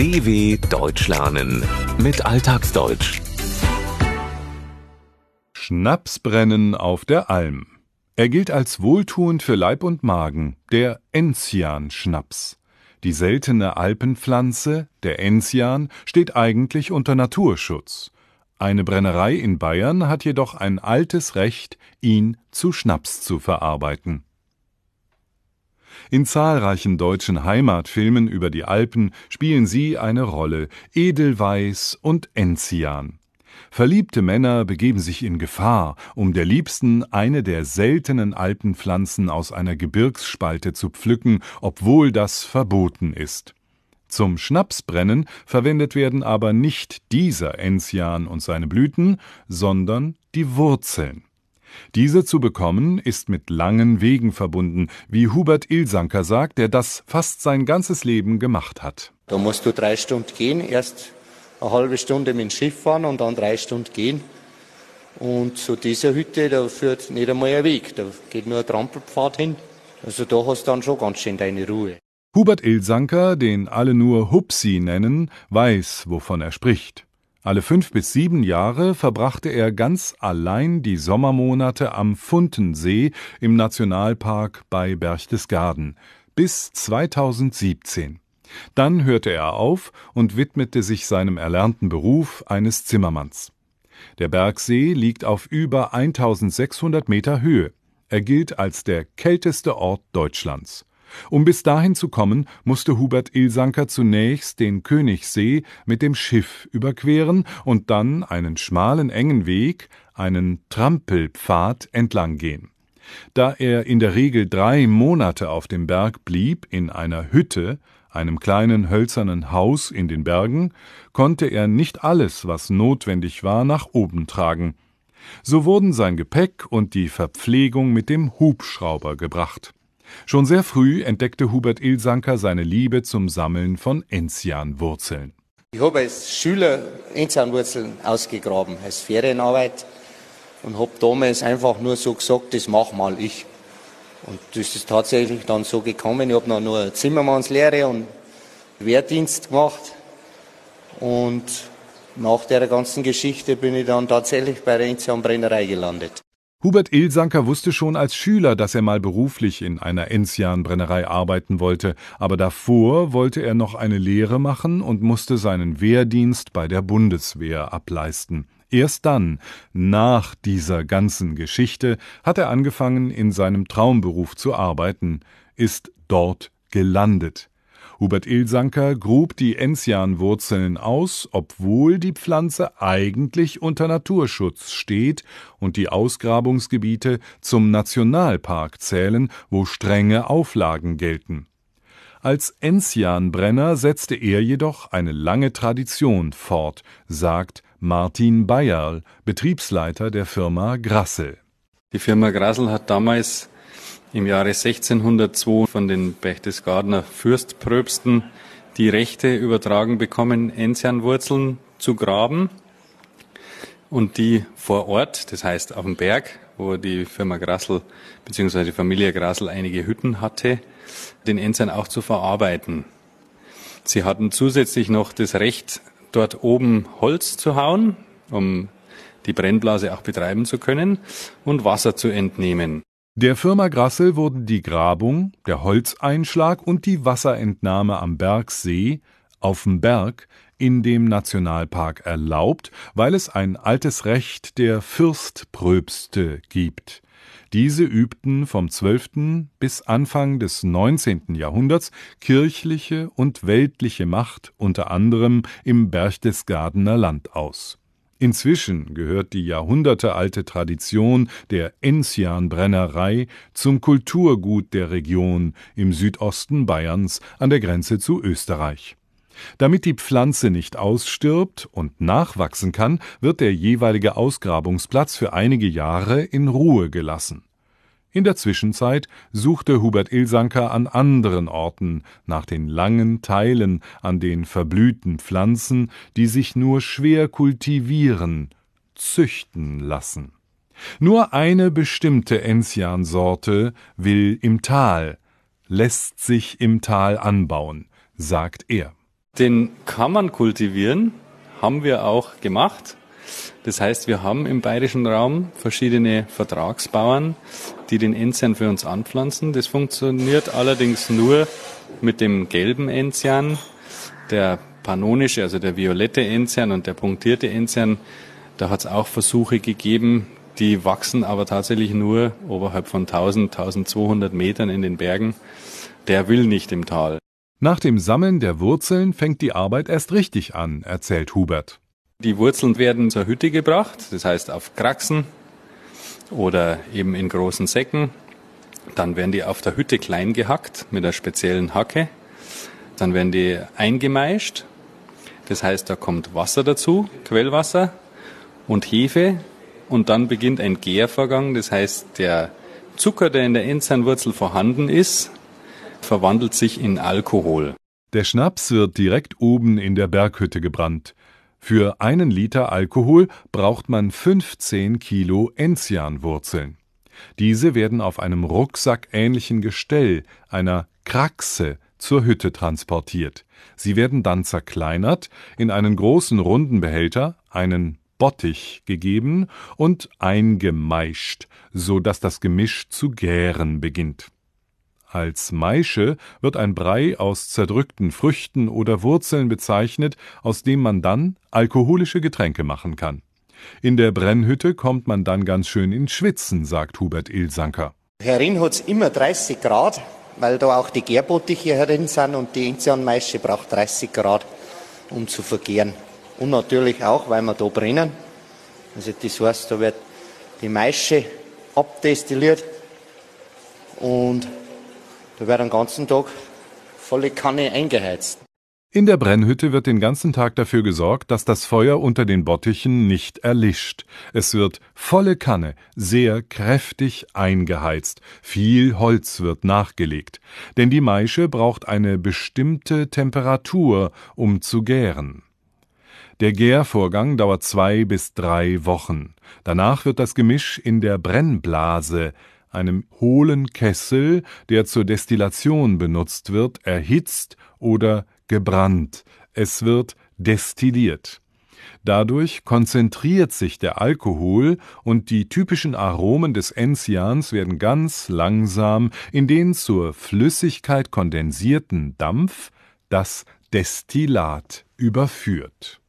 DW Deutsch lernen mit Alltagsdeutsch. Schnapsbrennen auf der Alm. Er gilt als wohltuend für Leib und Magen, der Enzian-Schnaps. Die seltene Alpenpflanze, der Enzian, steht eigentlich unter Naturschutz. Eine Brennerei in Bayern hat jedoch ein altes Recht, ihn zu Schnaps zu verarbeiten. In zahlreichen deutschen Heimatfilmen über die Alpen spielen sie eine Rolle, Edelweiß und Enzian. Verliebte Männer begeben sich in Gefahr, um der Liebsten eine der seltenen Alpenpflanzen aus einer Gebirgsspalte zu pflücken, obwohl das verboten ist. Zum Schnapsbrennen verwendet werden aber nicht dieser Enzian und seine Blüten, sondern die Wurzeln. Diese zu bekommen ist mit langen Wegen verbunden, wie Hubert Ilsanker sagt, der das fast sein ganzes Leben gemacht hat. Da musst du drei Stunden gehen, erst eine halbe Stunde mit dem Schiff fahren und dann drei Stunden gehen. Und zu dieser Hütte, da führt nicht einmal ein Weg, da geht nur ein Trampelpfad hin. Also da hast du dann schon ganz schön deine Ruhe. Hubert Ilsanker, den alle nur Hupsi nennen, weiß, wovon er spricht. Alle fünf bis sieben Jahre verbrachte er ganz allein die Sommermonate am Funtensee im Nationalpark bei Berchtesgaden bis 2017. Dann hörte er auf und widmete sich seinem erlernten Beruf eines Zimmermanns. Der Bergsee liegt auf über 1600 Meter Höhe. Er gilt als der kälteste Ort Deutschlands. Um bis dahin zu kommen, musste Hubert Ilsanker zunächst den Königssee mit dem Schiff überqueren und dann einen schmalen, engen Weg, einen Trampelpfad entlang gehen. Da er in der Regel drei Monate auf dem Berg blieb, in einer Hütte, einem kleinen hölzernen Haus in den Bergen, konnte er nicht alles, was notwendig war, nach oben tragen. So wurden sein Gepäck und die Verpflegung mit dem Hubschrauber gebracht. Schon sehr früh entdeckte Hubert Ilsanker seine Liebe zum Sammeln von Enzianwurzeln. Ich habe als Schüler Enzianwurzeln ausgegraben, als Ferienarbeit und habe damals einfach nur so gesagt, das mach mal ich. Und das ist tatsächlich dann so gekommen. Ich habe noch nur Zimmermannslehre und Wehrdienst gemacht. Und nach der ganzen Geschichte bin ich dann tatsächlich bei der Enzianbrennerei gelandet. Hubert Ilsanker wusste schon als Schüler, dass er mal beruflich in einer Enzianbrennerei arbeiten wollte, aber davor wollte er noch eine Lehre machen und musste seinen Wehrdienst bei der Bundeswehr ableisten. Erst dann, nach dieser ganzen Geschichte, hat er angefangen, in seinem Traumberuf zu arbeiten, ist dort gelandet. Hubert Ilsanker grub die Enzianwurzeln aus, obwohl die Pflanze eigentlich unter Naturschutz steht und die Ausgrabungsgebiete zum Nationalpark zählen, wo strenge Auflagen gelten. Als Enzianbrenner setzte er jedoch eine lange Tradition fort, sagt Martin Bayerl, Betriebsleiter der Firma Grassel. Die Firma Grassel hat damals im Jahre 1602 von den Berchtesgadener Fürstpröbsten die Rechte übertragen bekommen, Enzianwurzeln zu graben und die vor Ort, das heißt auf dem Berg, wo die Firma Grassel bzw. die Familie Grassel einige Hütten hatte, den Enzian auch zu verarbeiten. Sie hatten zusätzlich noch das Recht, dort oben Holz zu hauen, um die Brennblase auch betreiben zu können und Wasser zu entnehmen. Der Firma Grassel wurden die Grabung, der Holzeinschlag und die Wasserentnahme am Bergsee auf dem Berg in dem Nationalpark erlaubt, weil es ein altes Recht der Fürstpröbste gibt. Diese übten vom 12. bis Anfang des 19. Jahrhunderts kirchliche und weltliche Macht unter anderem im Berchtesgadener Land aus Inzwischen gehört die jahrhundertealte Tradition der Enzianbrennerei zum Kulturgut der Region im Südosten Bayerns an der Grenze zu Österreich. Damit die Pflanze nicht ausstirbt und nachwachsen kann, wird der jeweilige Ausgrabungsplatz für einige Jahre in Ruhe gelassen in der Zwischenzeit suchte Hubert Ilsanker an anderen Orten nach den langen Teilen an den verblühten Pflanzen, die sich nur schwer kultivieren, züchten lassen. Nur eine bestimmte Enziansorte will im Tal, lässt sich im Tal anbauen, sagt er. Den kann man kultivieren, haben wir auch gemacht. Das heißt, wir haben im bayerischen Raum verschiedene Vertragsbauern, die den Enzian für uns anpflanzen. Das funktioniert allerdings nur mit dem gelben Enzian. Der pannonische, also der violette Enzian und der punktierte Enzian, da hat es auch Versuche gegeben, die wachsen aber tatsächlich nur oberhalb von 1000, 1200 Metern in den Bergen. Der will nicht im Tal. Nach dem Sammeln der Wurzeln fängt die Arbeit erst richtig an, erzählt Hubert. Die Wurzeln werden zur Hütte gebracht, das heißt auf Kraxen oder eben in großen Säcken. Dann werden die auf der Hütte klein gehackt mit einer speziellen Hacke. Dann werden die eingemeischt. Das heißt, da kommt Wasser dazu, Quellwasser und Hefe. Und dann beginnt ein Gärvorgang. Das heißt, der Zucker, der in der Enzianwurzel vorhanden ist, verwandelt sich in Alkohol. Der Schnaps wird direkt oben in der Berghütte gebrannt. Für einen Liter Alkohol braucht man 15 Kilo Enzianwurzeln. Diese werden auf einem rucksackähnlichen Gestell, einer Kraxe, zur Hütte transportiert. Sie werden dann zerkleinert, in einen großen runden Behälter, einen Bottich, gegeben und eingemeischt, so dass das Gemisch zu gären beginnt. Als Maische wird ein Brei aus zerdrückten Früchten oder Wurzeln bezeichnet, aus dem man dann alkoholische Getränke machen kann. In der Brennhütte kommt man dann ganz schön ins Schwitzen, sagt Hubert Ilsanker. Herin hat es immer 30 Grad, weil da auch die Gärbottiche herin sind und die Enzianmaische braucht 30 Grad, um zu vergären. Und natürlich auch, weil wir da brennen. Also das heißt, da wird die Maische abdestilliert und da wird den ganzen Tag volle Kanne eingeheizt. In der Brennhütte wird den ganzen Tag dafür gesorgt, dass das Feuer unter den Bottichen nicht erlischt. Es wird volle Kanne sehr kräftig eingeheizt. Viel Holz wird nachgelegt. Denn die Maische braucht eine bestimmte Temperatur, um zu gären. Der Gärvorgang dauert zwei bis drei Wochen. Danach wird das Gemisch in der Brennblase einem hohlen Kessel, der zur Destillation benutzt wird, erhitzt oder gebrannt. Es wird destilliert. Dadurch konzentriert sich der Alkohol und die typischen Aromen des Enzians werden ganz langsam in den zur Flüssigkeit kondensierten Dampf, das Destillat, überführt.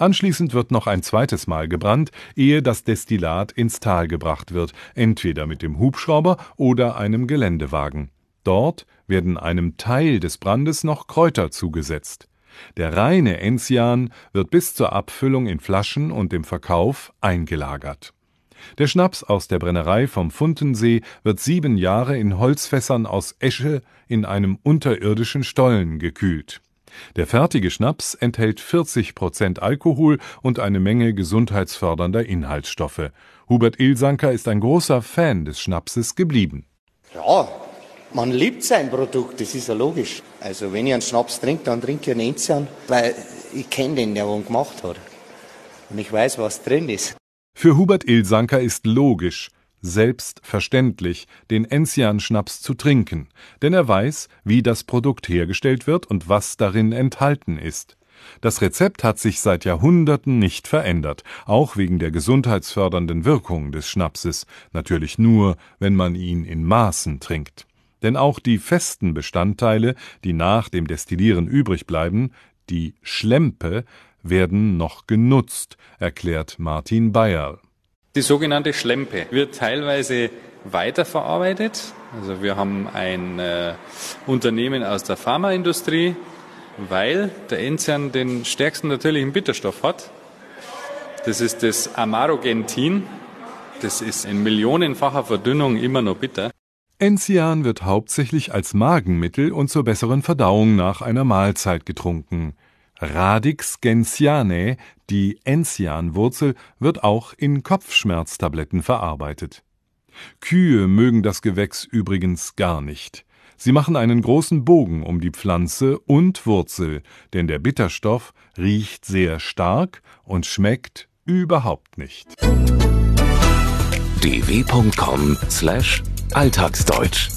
Anschließend wird noch ein zweites Mal gebrannt, ehe das Destillat ins Tal gebracht wird, entweder mit dem Hubschrauber oder einem Geländewagen. Dort werden einem Teil des Brandes noch Kräuter zugesetzt. Der reine Enzian wird bis zur Abfüllung in Flaschen und dem Verkauf eingelagert. Der Schnaps aus der Brennerei vom Funtensee wird sieben Jahre in Holzfässern aus Esche in einem unterirdischen Stollen gekühlt. Der fertige Schnaps enthält 40 Prozent Alkohol und eine Menge gesundheitsfördernder Inhaltsstoffe. Hubert Ilsanker ist ein großer Fan des Schnapses geblieben. Ja, man liebt sein Produkt, das ist ja logisch. Also wenn ich einen Schnaps trinke, dann trinke ich einen Enzian, weil ich kenne den, der ihn gemacht hat. Und ich weiß, was drin ist. Für Hubert Ilsanker ist logisch, selbstverständlich, den Enzian-Schnaps zu trinken, denn er weiß, wie das Produkt hergestellt wird und was darin enthalten ist. Das Rezept hat sich seit Jahrhunderten nicht verändert, auch wegen der gesundheitsfördernden Wirkung des Schnapses, natürlich nur, wenn man ihn in Maßen trinkt. Denn auch die festen Bestandteile, die nach dem Destillieren übrig bleiben, die Schlempe, werden noch genutzt, erklärt Martin Bayer. Die sogenannte Schlempe wird teilweise weiterverarbeitet. Also wir haben ein äh, Unternehmen aus der Pharmaindustrie, weil der Enzian den stärksten natürlichen Bitterstoff hat. Das ist das Amarogentin. Das ist in millionenfacher Verdünnung immer noch bitter. Enzian wird hauptsächlich als Magenmittel und zur besseren Verdauung nach einer Mahlzeit getrunken. Radix gentianae, die Enzianwurzel, wird auch in Kopfschmerztabletten verarbeitet. Kühe mögen das Gewächs übrigens gar nicht. Sie machen einen großen Bogen um die Pflanze und Wurzel, denn der Bitterstoff riecht sehr stark und schmeckt überhaupt nicht. dw.com/alltagsdeutsch